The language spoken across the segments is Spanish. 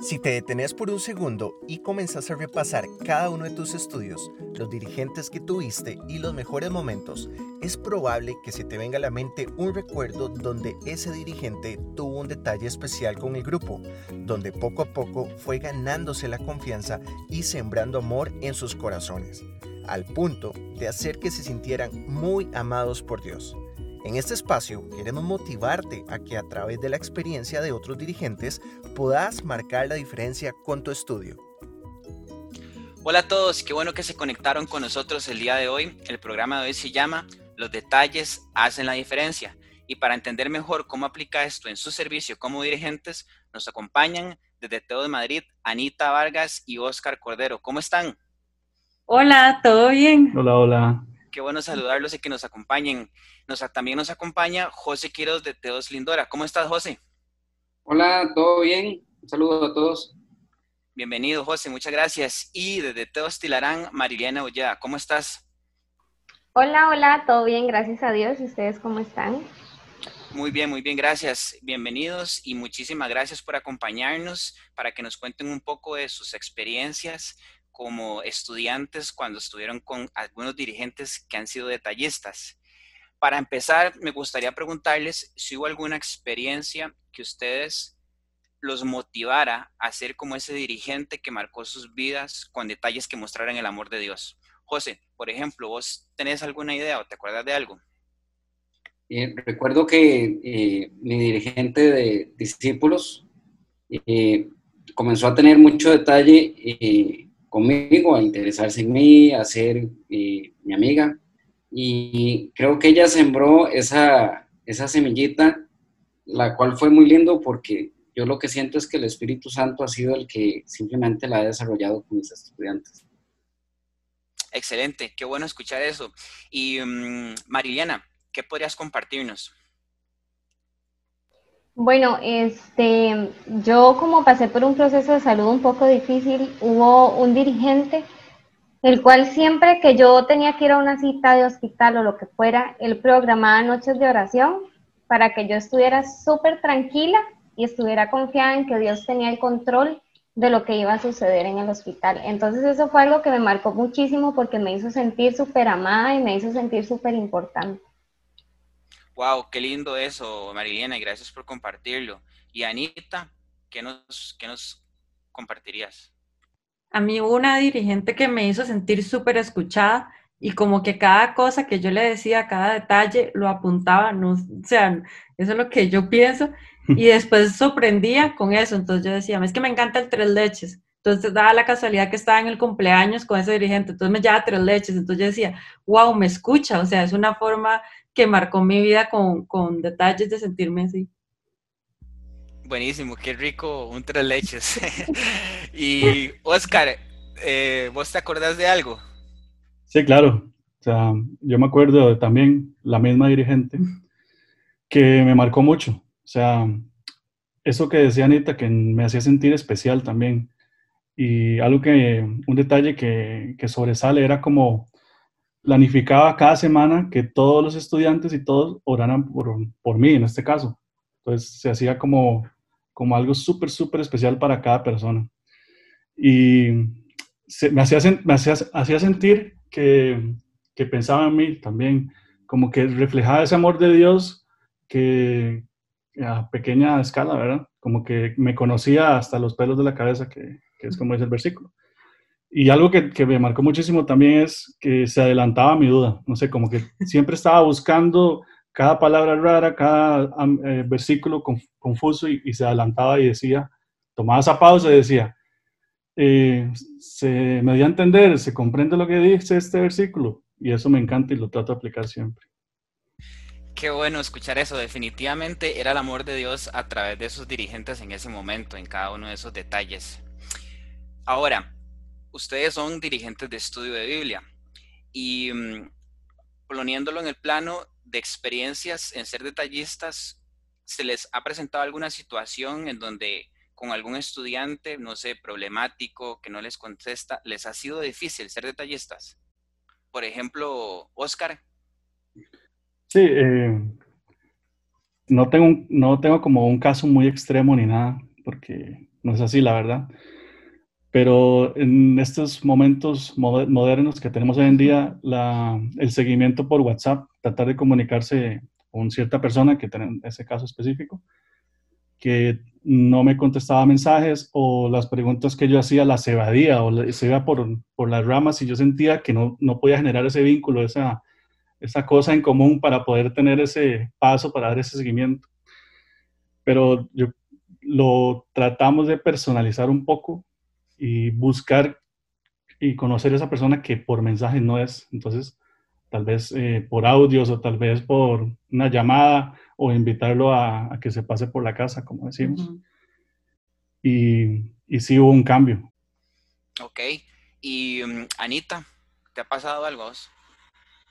Si te detenés por un segundo y comenzás a repasar cada uno de tus estudios, los dirigentes que tuviste y los mejores momentos, es probable que se te venga a la mente un recuerdo donde ese dirigente tuvo un detalle especial con el grupo, donde poco a poco fue ganándose la confianza y sembrando amor en sus corazones, al punto de hacer que se sintieran muy amados por Dios. En este espacio queremos motivarte a que a través de la experiencia de otros dirigentes puedas marcar la diferencia con tu estudio. Hola a todos, qué bueno que se conectaron con nosotros el día de hoy. El programa de hoy se llama Los detalles hacen la diferencia. Y para entender mejor cómo aplica esto en su servicio como dirigentes, nos acompañan desde Teo de Madrid Anita Vargas y Oscar Cordero. ¿Cómo están? Hola, ¿todo bien? Hola, hola. Qué bueno saludarlos y que nos acompañen. Nos, también nos acompaña José Quiroz de Teos Lindora. ¿Cómo estás, José? Hola, ¿todo bien? Un saludo a todos. Bienvenido, José, muchas gracias. Y desde Teos Tilarán, Mariliana Ollea, ¿cómo estás? Hola, hola, todo bien, gracias a Dios. ¿Y ustedes cómo están? Muy bien, muy bien, gracias. Bienvenidos y muchísimas gracias por acompañarnos para que nos cuenten un poco de sus experiencias como estudiantes cuando estuvieron con algunos dirigentes que han sido detallistas. Para empezar, me gustaría preguntarles si hubo alguna experiencia que ustedes los motivara a ser como ese dirigente que marcó sus vidas con detalles que mostraran el amor de Dios. José, por ejemplo, ¿vos tenés alguna idea o te acuerdas de algo? Eh, recuerdo que eh, mi dirigente de discípulos eh, comenzó a tener mucho detalle conmigo, a interesarse en mí, a ser eh, mi amiga. Y creo que ella sembró esa, esa semillita, la cual fue muy lindo porque yo lo que siento es que el Espíritu Santo ha sido el que simplemente la ha desarrollado con mis estudiantes. Excelente, qué bueno escuchar eso. Y um, Mariliana, ¿qué podrías compartirnos? Bueno, este, yo como pasé por un proceso de salud un poco difícil, hubo un dirigente, el cual siempre que yo tenía que ir a una cita de hospital o lo que fuera, él programaba noches de oración para que yo estuviera súper tranquila y estuviera confiada en que Dios tenía el control de lo que iba a suceder en el hospital. Entonces eso fue algo que me marcó muchísimo porque me hizo sentir súper amada y me hizo sentir súper importante. Wow, qué lindo eso, Marilena, y gracias por compartirlo. Y Anita, ¿qué nos, qué nos compartirías? A mí hubo una dirigente que me hizo sentir súper escuchada y como que cada cosa que yo le decía, cada detalle, lo apuntaba, no, o sea, eso es lo que yo pienso, y después sorprendía con eso, entonces yo decía, es que me encanta el tres leches, entonces daba la casualidad que estaba en el cumpleaños con ese dirigente, entonces me llevaba tres leches, entonces yo decía, wow, me escucha, o sea, es una forma que marcó mi vida con, con detalles de sentirme así. Buenísimo, qué rico, un tres leches. y Oscar, eh, ¿vos te acordás de algo? Sí, claro. O sea, yo me acuerdo de también la misma dirigente que me marcó mucho. O sea, eso que decía Anita, que me hacía sentir especial también. Y algo que, un detalle que, que sobresale era como planificaba cada semana que todos los estudiantes y todos oraran por, por mí en este caso. Entonces se hacía como, como algo súper, súper especial para cada persona. Y me, hacía, me hacía, hacía sentir que, que, pensaba en mí también, como que reflejaba ese amor de Dios que a pequeña escala, ¿verdad? Como que me conocía hasta los pelos de la cabeza, que, que es como dice el versículo. Y algo que, que, me marcó muchísimo también es que se adelantaba mi duda. No sé, como que siempre estaba buscando cada palabra rara, cada eh, versículo confuso y, se adelantaba y decía, tomaba esa pausa y decía, eh, se me dio a entender, se comprende lo que dice este versículo. Y eso me encanta y lo trato de aplicar siempre. Qué bueno escuchar eso. Definitivamente era el amor de Dios a través de sus dirigentes en ese momento, en cada uno de esos detalles. Ahora, ustedes son dirigentes de estudio de Biblia y mm, poniéndolo en el plano de experiencias en ser detallistas, ¿se les ha presentado alguna situación en donde con algún estudiante, no sé, problemático, que no les contesta, les ha sido difícil ser detallistas? Por ejemplo, Oscar. Sí, eh, no, tengo, no tengo como un caso muy extremo ni nada, porque no es así, la verdad. Pero en estos momentos modernos que tenemos hoy en día, el seguimiento por WhatsApp, tratar de comunicarse con cierta persona, que en ese caso específico, que no me contestaba mensajes o las preguntas que yo hacía las evadía o se iba por, por las ramas y yo sentía que no, no podía generar ese vínculo, esa, esa cosa en común para poder tener ese paso, para dar ese seguimiento. Pero yo, lo tratamos de personalizar un poco y buscar y conocer a esa persona que por mensaje no es. Entonces, tal vez eh, por audios o tal vez por una llamada o invitarlo a, que se pase por la casa, como decimos. y, y sí hubo un cambio. Ok. Y mm, Anita, ¿te ha pasado algo?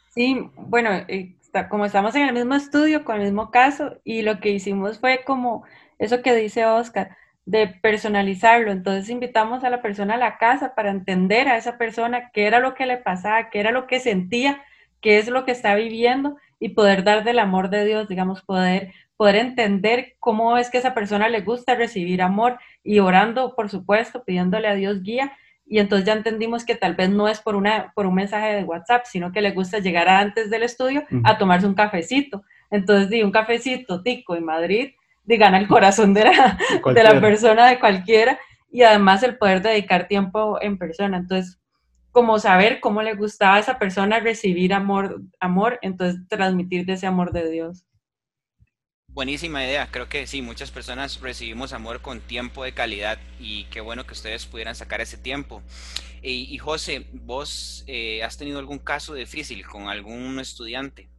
Sí, bueno, eh, como estamos en el mismo estudio, con el mismo caso, y lo que hicimos fue como eso que dice Oscar, de personalizarlo. Entonces invitamos a la persona a la casa para entender a esa persona qué era lo que le pasaba, qué era lo que sentía, qué es lo que está viviendo y poder dar del amor de Dios, digamos, poder, poder entender cómo es que a esa persona le gusta recibir amor y orando, por supuesto, pidiéndole a Dios guía y entonces ya entendimos que tal vez no es por, una, por un mensaje de WhatsApp, sino que le gusta llegar antes del estudio a tomarse un cafecito. Entonces, di un cafecito tico en Madrid, di gana el corazón de la, de la persona, de cualquiera, y además el poder dedicar tiempo en persona. Entonces, como saber cómo le gustaba a esa persona recibir amor, amor, entonces transmitir de ese amor de Dios. Buenísima idea, creo que sí, muchas personas recibimos amor con tiempo de calidad y qué bueno que ustedes pudieran sacar ese tiempo. Y, José, ¿vos eh, has tenido algún caso difícil con algún estudiante?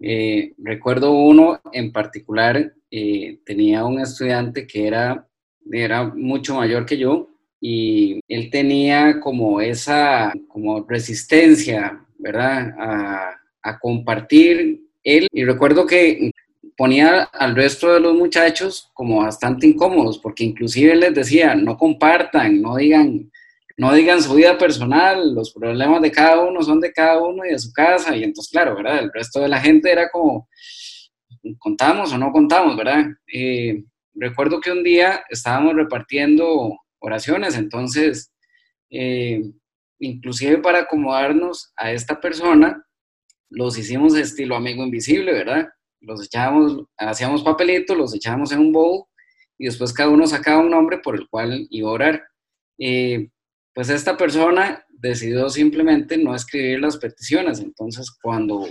Eh, recuerdo uno en particular, eh, tenía un estudiante que era, era mucho mayor que yo y él tenía como esa como resistencia, ¿verdad? A, a compartir él. Y recuerdo que ponía al resto de los muchachos como bastante incómodos, porque inclusive les decía, no compartan, no digan, no digan su vida personal, los problemas de cada uno son de cada uno y de su casa, y entonces, claro, ¿verdad? El resto de la gente era como, contamos o no contamos, ¿verdad? Eh, recuerdo que un día estábamos repartiendo oraciones, entonces, eh, inclusive para acomodarnos a esta persona, los hicimos estilo amigo invisible, ¿verdad? los echábamos, hacíamos papelitos, los echábamos en un bowl y después cada uno sacaba un nombre por el cual iba a orar. Eh, pues esta persona decidió simplemente no escribir las peticiones, entonces cuando,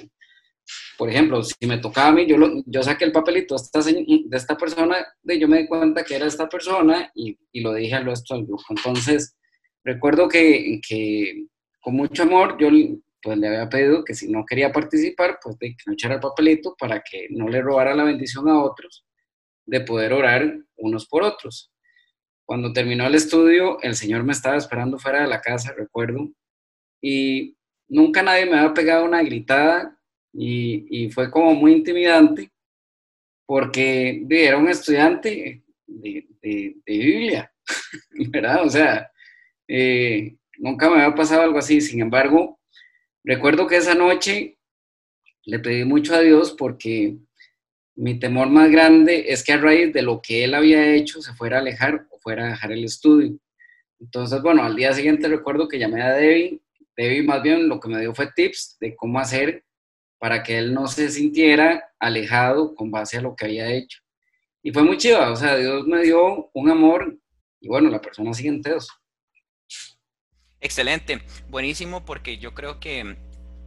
por ejemplo, si me tocaba a mí, yo, yo saqué el papelito de esta, persona, de, yo me di cuenta que era esta persona y, y lo dije al resto del grupo. Entonces, recuerdo que, que con mucho amor yo pues le había pedido que si no quería participar, pues de que no echara el papelito para que no le robara la bendición a otros, de poder orar unos por otros. Cuando terminó el estudio, el Señor me estaba esperando fuera de la casa, recuerdo, y nunca nadie me había pegado una gritada y, fue como muy intimidante porque era un estudiante de, de, Biblia, ¿verdad? O sea, eh, nunca me había pasado algo así, sin embargo, Recuerdo que esa noche le pedí mucho a Dios porque mi temor más grande es que a raíz de lo que él había hecho se fuera a alejar o fuera a dejar el estudio. Entonces, bueno, al día siguiente recuerdo que llamé a Debbie. Debbie más bien lo que me dio fue tips de cómo hacer para que él no se sintiera alejado con base a lo que había hecho. Y fue muy chido, o sea, Dios me dio un amor y bueno, la persona siguiente enteros. Excelente, buenísimo porque yo creo que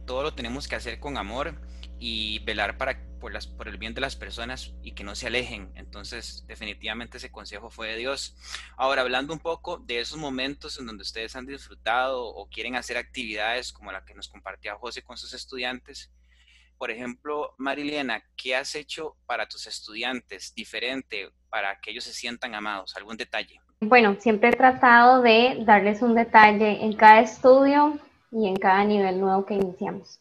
todo lo tenemos que hacer con amor y velar para, por, por el bien de las personas y que no se alejen. Entonces, definitivamente ese consejo fue de Dios. Ahora, hablando un poco de esos momentos en donde ustedes han disfrutado o quieren hacer actividades como la que nos compartía José con sus estudiantes. Por ejemplo, Mariliana, ¿qué has hecho para tus estudiantes diferente para que ellos se sientan amados? ¿Algún detalle? Bueno, siempre he tratado de darles un detalle en cada estudio y en cada nivel nuevo que iniciamos.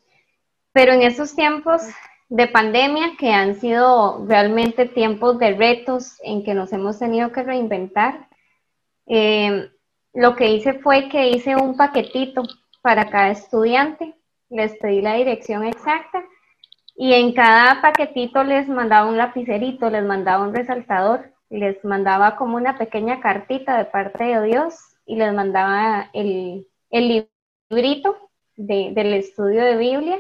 Pero en estos tiempos de pandemia, que han sido realmente tiempos de retos en que nos hemos tenido que reinventar, eh, lo que hice fue que hice un paquetito para cada estudiante, les pedí la dirección exacta y en cada paquetito les mandaba un lapicerito, les mandaba un resaltador les mandaba como una pequeña cartita de parte de Dios y les mandaba el librito del estudio de Biblia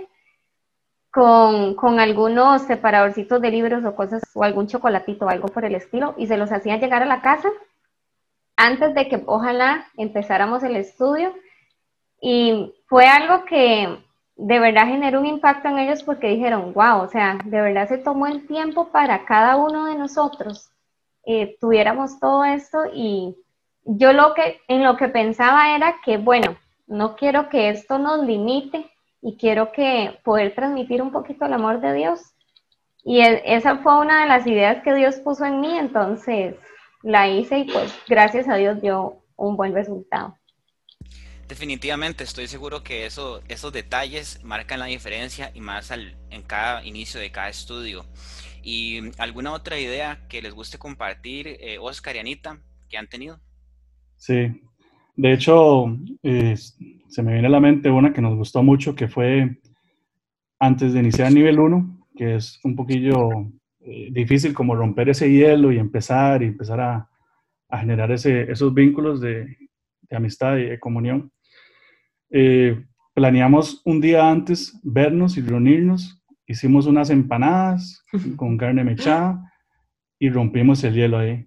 con, con, algunos separadorcitos de libros o cosas, o algún chocolatito o algo por el estilo, y se los hacía llegar a la casa antes de que ojalá empezáramos el estudio. Y fue algo que de verdad generó un impacto en ellos porque dijeron, wow, o sea, de verdad se tomó el tiempo para cada uno de nosotros, eh, tuviéramos todo esto y yo lo que, en lo que pensaba era que, bueno, no quiero que esto nos limite y quiero que poder transmitir un poquito el amor de Dios. Y e, esa fue una de las ideas que Dios puso en mí, entonces la hice y pues gracias a Dios dio un buen resultado. Definitivamente, estoy seguro que eso, esos detalles marcan la diferencia y más al, en cada inicio de cada estudio. ¿Y alguna otra idea que les guste compartir, eh, Oscar y Anita, que han tenido? Sí, de hecho, se me viene a la mente una que nos gustó mucho, que fue antes de iniciar el nivel 1, que es un poquillo eh, difícil como romper ese hielo y empezar y empezar a, generar esos vínculos de, amistad y de comunión. Eh, planeamos un día antes vernos y reunirnos, hicimos unas empanadas con carne mechada y rompimos el hielo ahí.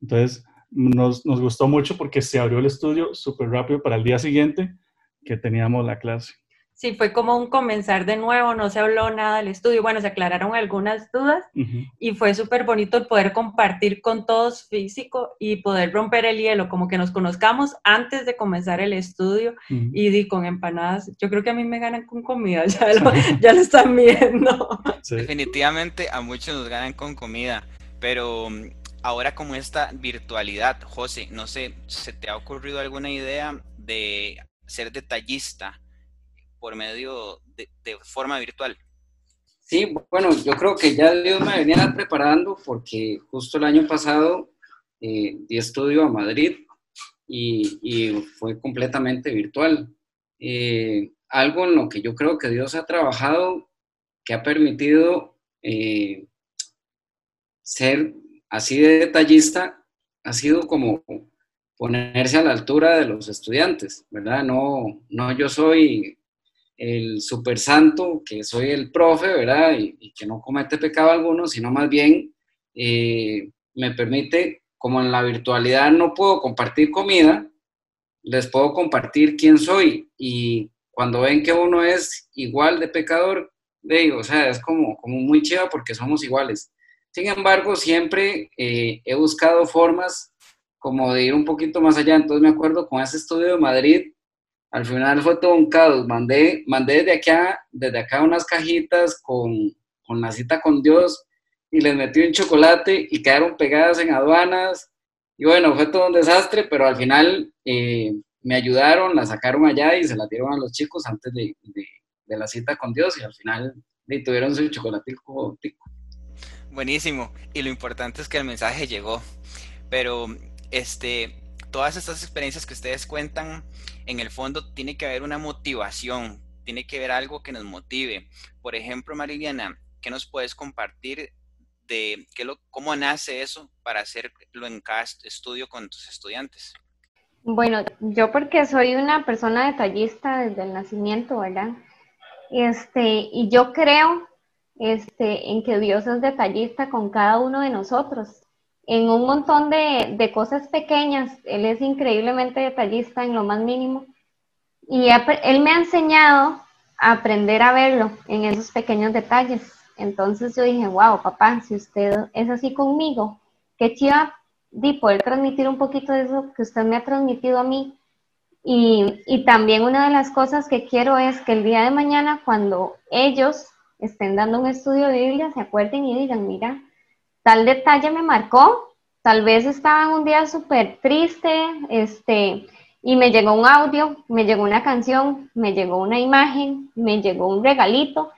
Entonces, nos, nos gustó mucho porque se abrió el estudio súper rápido para el día siguiente que teníamos la clase. Sí, fue como un comenzar de nuevo, no se habló nada del estudio, bueno, se aclararon algunas dudas y fue súper bonito el poder compartir con todos físico y poder romper el hielo, como que nos conozcamos antes de comenzar el estudio y di con empanadas. Yo creo que a mí me ganan con comida, ya lo, ya lo están viendo. Definitivamente a muchos nos ganan con comida, pero ahora como esta virtualidad, José, no sé, ¿se te ha ocurrido alguna idea de ser detallista por medio de, forma virtual? Sí, bueno, yo creo que ya Dios me venía preparando porque justo el año pasado eh, di estudio a Madrid y, fue completamente virtual. Eh, algo en lo que yo creo que Dios ha trabajado, que ha permitido eh, ser así de detallista ha sido como ponerse a la altura de los estudiantes, ¿verdad? No, no yo soy el super santo, que soy el profe, ¿verdad? Y, que no comete pecado alguno, sino más bien eh, me permite, como en la virtualidad no puedo compartir comida, les puedo compartir quién soy. Y cuando ven que uno es igual de pecador, digo, o sea, es como, como muy chiva porque somos iguales. Sin embargo, siempre eh, he buscado formas como de ir un poquito más allá. Entonces me acuerdo con ese estudio de Madrid, al final fue todo un caos. Mandé, mandé desde, acá, desde acá unas cajitas con, con la cita con Dios y les metí un chocolate y quedaron pegadas en aduanas. Y bueno, fue todo un desastre, pero al final eh, me ayudaron, la sacaron allá y se la dieron a los chicos antes de, de, la cita con Dios y al final tuvieron su chocolate tico. Buenísimo. Y lo importante es que el mensaje llegó. Pero este, todas estas experiencias que ustedes cuentan, en el fondo tiene que haber una motivación, tiene que haber algo que nos motive. Por ejemplo, Mariliana, ¿qué nos puedes compartir de qué lo, cómo nace eso para hacerlo en cada estudio con tus estudiantes? Bueno, yo porque soy una persona detallista desde el nacimiento, ¿verdad? Este, y yo creo este, en que Dios es detallista con cada uno de nosotros. En un montón de, cosas pequeñas, Él es increíblemente detallista en lo más mínimo. Y Él me ha enseñado a aprender a verlo en esos pequeños detalles. Entonces yo dije, wow, papá, si usted es así conmigo, qué chiva de poder transmitir un poquito de eso que usted me ha transmitido a mí. Y, y también una de las cosas que quiero es que el día de mañana, cuando ellos estén dando un estudio de Biblia, se acuerden y digan, mira, tal detalle me marcó, tal vez estaba en un día súper triste, este, y me llegó un audio, me llegó una canción, me llegó una imagen, me llegó un regalito.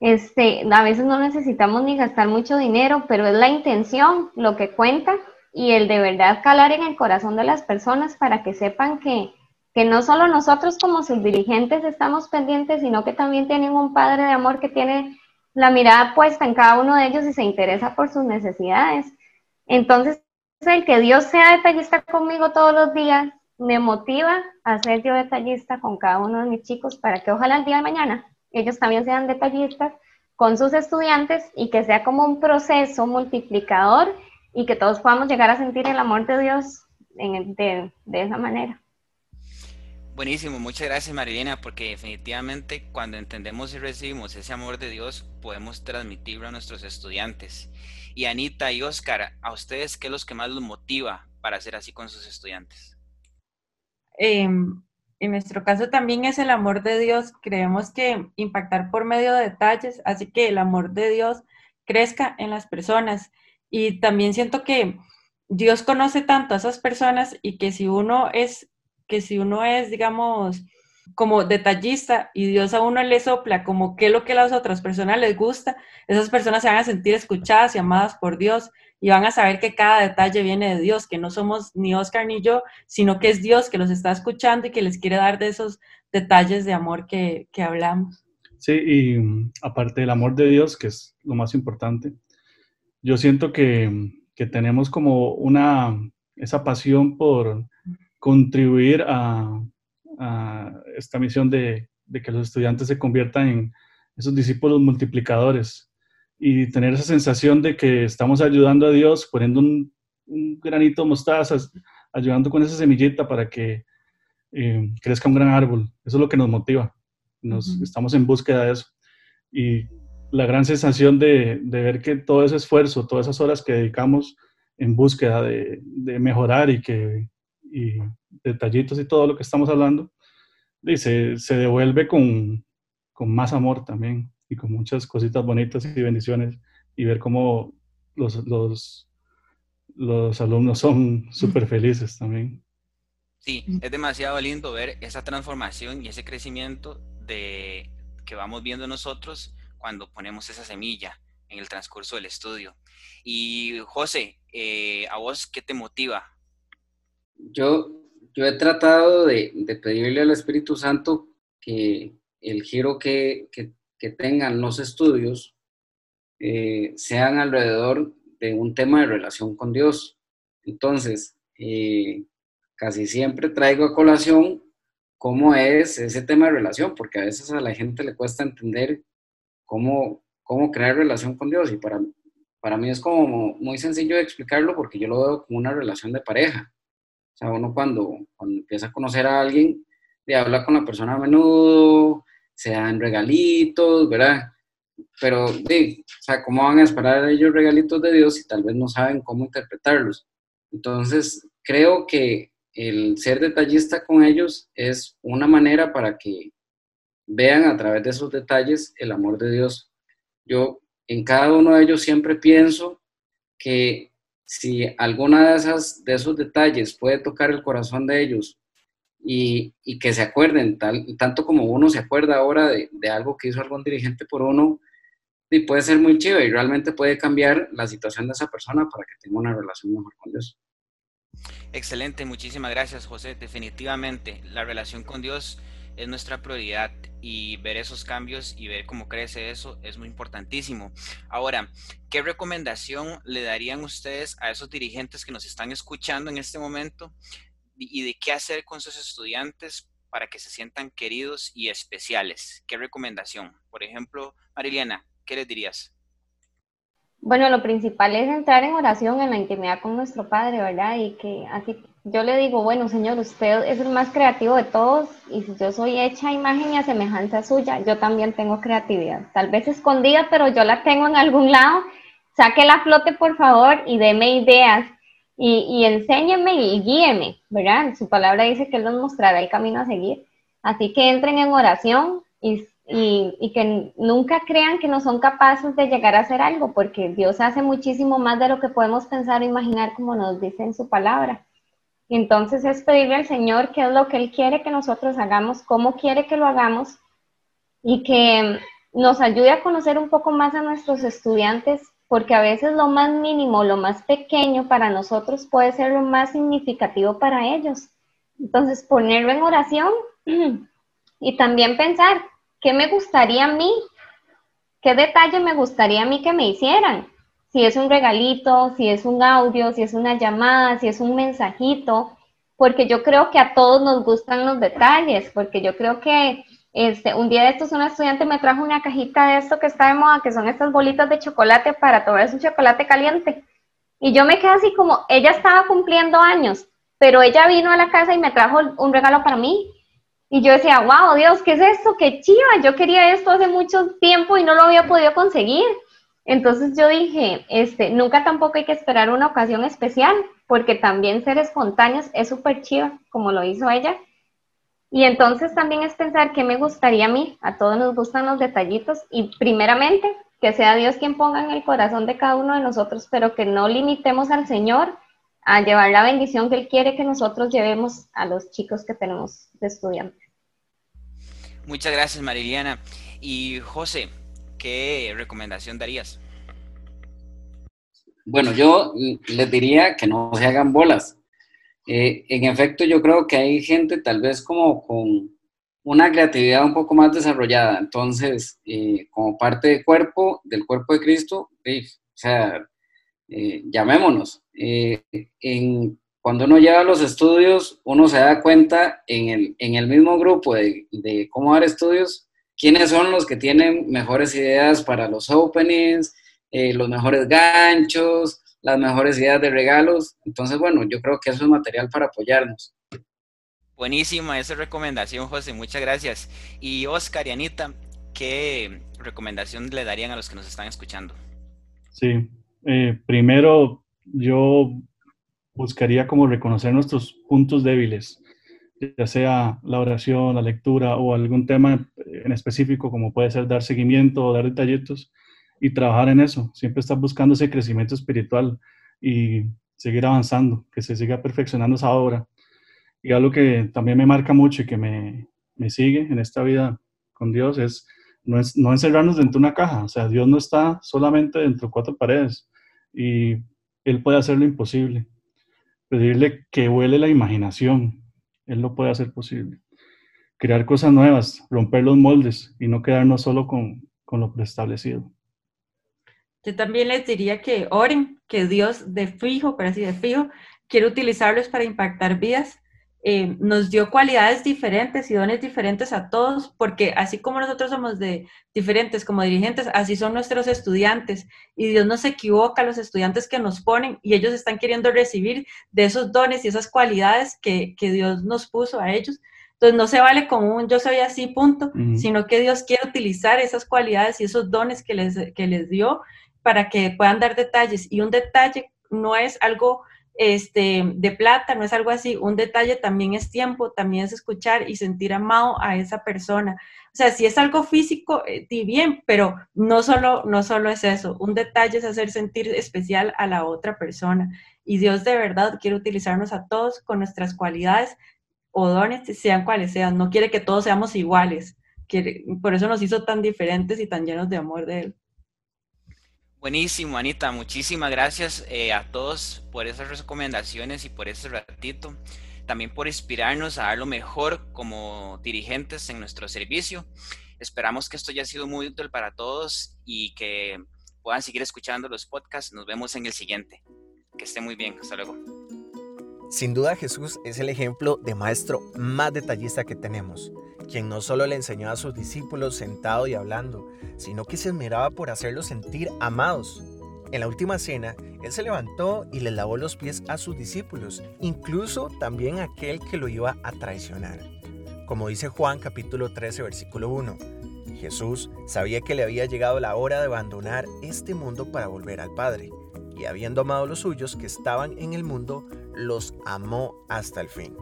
Este, a veces no necesitamos ni gastar mucho dinero, pero es la intención lo que cuenta y el de verdad calar en el corazón de las personas para que sepan que, que no solo nosotros como sus dirigentes estamos pendientes, sino que también tienen un padre de amor que tiene la mirada puesta en cada uno de ellos y se interesa por sus necesidades. Entonces, el que Dios sea detallista conmigo todos los días me motiva a ser yo detallista con cada uno de mis chicos para que ojalá el día de mañana ellos también sean detallistas con sus estudiantes y que sea como un proceso multiplicador y que todos podamos llegar a sentir el amor de Dios de, esa manera. Buenísimo, muchas gracias Marilena, porque definitivamente cuando entendemos y recibimos ese amor de Dios, podemos transmitirlo a nuestros estudiantes. Y Anita y Oscar, ¿a ustedes qué es lo que más los motiva para ser así con sus estudiantes? Em, en nuestro caso también es el amor de Dios. Creemos que impactar por medio de detalles así que el amor de Dios crezca en las personas. Y también siento que Dios conoce tanto a esas personas y que si uno es, que si uno es, digamos, como detallista y Dios a uno le sopla como qué es lo que a las otras personas les gusta, esas personas se van a sentir escuchadas y amadas por Dios y van a saber que cada detalle viene de Dios, que no somos ni Oscar ni yo, sino que es Dios que los está escuchando y que les quiere dar de esos detalles de amor que, que hablamos. Sí, y mm, aparte del amor de Dios, que es lo más importante, yo siento que, que tenemos como una, esa pasión por contribuir a, a esta misión de, de, que los estudiantes se conviertan en esos discípulos multiplicadores y tener esa sensación de que estamos ayudando a Dios, poniendo un, granito de mostaza, ayudando con esa semillita para que eh, crezca un gran árbol. Eso es lo que nos motiva. Nos, Estamos en búsqueda de eso. Y la gran sensación de, de, ver que todo ese esfuerzo, todas esas horas que dedicamos en búsqueda de, de mejorar y que y detallitos y todo lo que estamos hablando, dice, se devuelve con, con más amor también y con muchas cositas bonitas y bendiciones y ver cómo los, los, los alumnos son súper felices también. Sí, es demasiado lindo ver esa transformación y ese crecimiento de que vamos viendo nosotros cuando ponemos esa semilla en el transcurso del estudio. Y José, eh, ¿a vos qué te motiva? Yo, yo he tratado de, de pedirle al Espíritu Santo que el giro que, que, tengan los estudios eh, sean alrededor de un tema de relación con Dios. Entonces, eh, casi siempre traigo a colación cómo es ese tema de relación, porque a veces a la gente le cuesta entender cómo, cómo crear relación con Dios. Y para, para mí es como muy sencillo de explicarlo porque yo lo veo como una relación de pareja. Sea, uno cuando, cuando empieza a conocer a alguien, de habla con la persona a menudo, se dan regalitos, ¿verdad? Pero, sí, o sea, ¿cómo van a esperar ellos regalitos de Dios si tal vez no saben cómo interpretarlos? Entonces, creo que el ser detallista con ellos es una manera para que vean a través de esos detalles el amor de Dios. Yo en cada uno de ellos siempre pienso que si alguna de esas de esos detalles puede tocar el corazón de ellos y, y, que se acuerden, tal, tanto como uno se acuerda ahora de, de, algo que hizo algún dirigente por uno, y puede ser muy chido y realmente puede cambiar la situación de esa persona para que tenga una relación mejor con Dios. Excelente, muchísimas gracias José. Definitivamente, la relación con Dios es nuestra prioridad y ver esos cambios y ver cómo crece eso es muy importantísimo. Ahora, ¿qué recomendación le darían ustedes a esos dirigentes que nos están escuchando en este momento y de qué hacer con sus estudiantes para que se sientan queridos y especiales. ¿Qué recomendación? Por ejemplo, Mariliana, ¿qué les dirías? Bueno, lo principal es entrar en oración en la intimidad con nuestro Padre, ¿verdad? Y que así yo le digo, bueno, Señor, usted es el más creativo de todos y si yo soy hecha imagen y a semejanza suya, yo también tengo creatividad. Tal vez escondida, pero yo la tengo en algún lado. Saque la flote, por favor, y deme ideas y, enséñeme y guíeme, ¿verdad? Su palabra dice que Él nos mostrará el camino a seguir. Así que entren en oración y, y, y, que nunca crean que no son capaces de llegar a hacer algo, porque Dios hace muchísimo más de lo que podemos pensar o imaginar, como nos dice en su palabra. Entonces es pedirle al Señor qué es lo que Él quiere que nosotros hagamos, cómo quiere que lo hagamos y que nos ayude a conocer un poco más a nuestros estudiantes porque a veces lo más mínimo, lo más pequeño para nosotros puede ser lo más significativo para ellos. Entonces, ponerlo en oración y también pensar, ¿qué me gustaría a mí? ¿Qué detalle me gustaría a mí que me hicieran? Si es un regalito, si es un audio, si es una llamada, si es un mensajito, porque yo creo que a todos nos gustan los detalles, porque yo creo que este, un día de estos una estudiante me trajo una cajita de esto que está de moda, que son estas bolitas de chocolate para tomar un chocolate caliente. Y yo me quedé así como, ella estaba cumpliendo años, pero ella vino a la casa y me trajo un regalo para mí. Y yo decía, wow, Dios, ¿qué es esto? Qué chiva, yo quería esto hace mucho tiempo y no lo había podido conseguir. Entonces yo dije, este, nunca tampoco hay que esperar una ocasión especial, porque también ser espontáneos es súper chiva, como lo hizo ella. Y entonces también es pensar qué me gustaría a mí, a todos nos gustan los detallitos, y primeramente que sea Dios quien ponga en el corazón de cada uno de nosotros, pero que no limitemos al Señor a llevar la bendición que Él quiere que nosotros llevemos a los chicos que tenemos de estudiantes. Muchas gracias, Mariliana. Y José, ¿qué recomendación darías? Bueno, yo les diría que no se hagan bolas. Eh, en efecto, yo creo que hay gente tal vez como con una creatividad un poco más desarrollada. Entonces, eh, como parte del cuerpo, del cuerpo de Cristo, o sea, eh, llamémonos. cuando uno lleva los estudios, uno se da cuenta en el, en el mismo grupo de, cómo dar estudios, quiénes son los que tienen mejores ideas para los openings, los mejores ganchos, las mejores ideas de regalos. Entonces, bueno, yo creo que eso es material para apoyarnos. Buenísima esa recomendación, José, muchas gracias. Y Oscar y Anita, ¿qué recomendación le darían a los que nos están escuchando? Sí, eh, primero yo buscaría como reconocer nuestros puntos débiles, ya sea la oración, la lectura o algún tema en específico, como puede ser dar seguimiento dar detallitos, y trabajar en eso. Siempre estar buscando ese crecimiento espiritual y seguir avanzando, que se siga perfeccionando esa obra. Y algo que también me marca mucho y que me, me sigue en esta vida con Dios es no, es no encerrarnos dentro de una caja. O sea, Dios no está solamente dentro de cuatro paredes y Él puede hacer lo imposible. Pedirle que vuele la imaginación, Él lo puede hacer posible. Crear cosas nuevas, romper los moldes y no quedarnos solo con, con lo preestablecido. Yo también les diría que oren, que Dios de fijo, pero así de fijo, quiere utilizarlos para impactar vidas. Eh, nos dio cualidades diferentes y dones diferentes a todos, porque así como nosotros somos de diferentes como dirigentes, así son nuestros estudiantes. Y Dios no se equivoca a los estudiantes que nos ponen y ellos están queriendo recibir de esos dones y esas cualidades que, que Dios nos puso a ellos. Entonces no se vale como un yo soy así, punto, sino que Dios quiere utilizar esas cualidades y esos dones que les, que les dio para que puedan dar detalles. Y un detalle no es algo este, de plata, no es algo así. Un detalle también es tiempo, también es escuchar y sentir amado a esa persona. O sea, si es algo físico, eh, bien, pero no solo, no solo es eso. Un detalle es hacer sentir especial a la otra persona. Y Dios de verdad quiere utilizarnos a todos con nuestras cualidades o dones, sean cuales sean. No quiere que todos seamos iguales. Quiere, por eso nos hizo tan diferentes y tan llenos de amor de Él. Buenísimo, Anita. Muchísimas gracias eh, a todos por esas recomendaciones y por ese ratito. También por inspirarnos a dar lo mejor como dirigentes en nuestro servicio. Esperamos que esto haya sido muy útil para todos y que puedan seguir escuchando los podcasts. Nos vemos en el siguiente. Que esté muy bien. Hasta luego. Sin duda Jesús es el ejemplo de maestro más detallista que tenemos quien no solo le enseñó a sus discípulos sentado y hablando, sino que se esmeraba por hacerlos sentir amados. En la última cena, Él se levantó y le lavó los pies a sus discípulos, incluso también a aquel que lo iba a traicionar. Como dice Juan capítulo 13 versículo 1, Jesús sabía que le había llegado la hora de abandonar este mundo para volver al Padre, y habiendo amado los suyos que estaban en el mundo, los amó hasta el fin.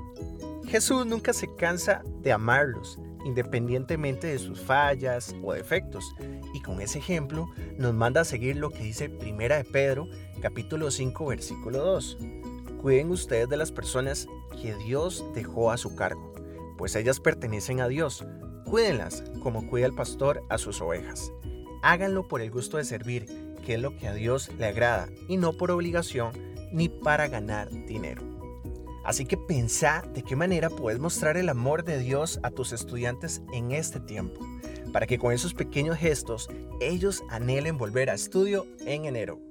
Jesús nunca se cansa de amarlos, independientemente de sus fallas o defectos. Y con ese ejemplo nos manda a seguir lo que dice Primera de Pedro, capítulo 5, versículo 2. Cuiden ustedes de las personas que Dios dejó a su cargo, pues ellas pertenecen a Dios. Cuídenlas como cuida el pastor a sus ovejas. Háganlo por el gusto de servir, que es lo que a Dios le agrada, y no por obligación ni para ganar dinero. Así que pensá de qué manera puedes mostrar el amor de Dios a tus estudiantes en este tiempo, para que con esos pequeños gestos ellos anhelen volver a estudio en enero.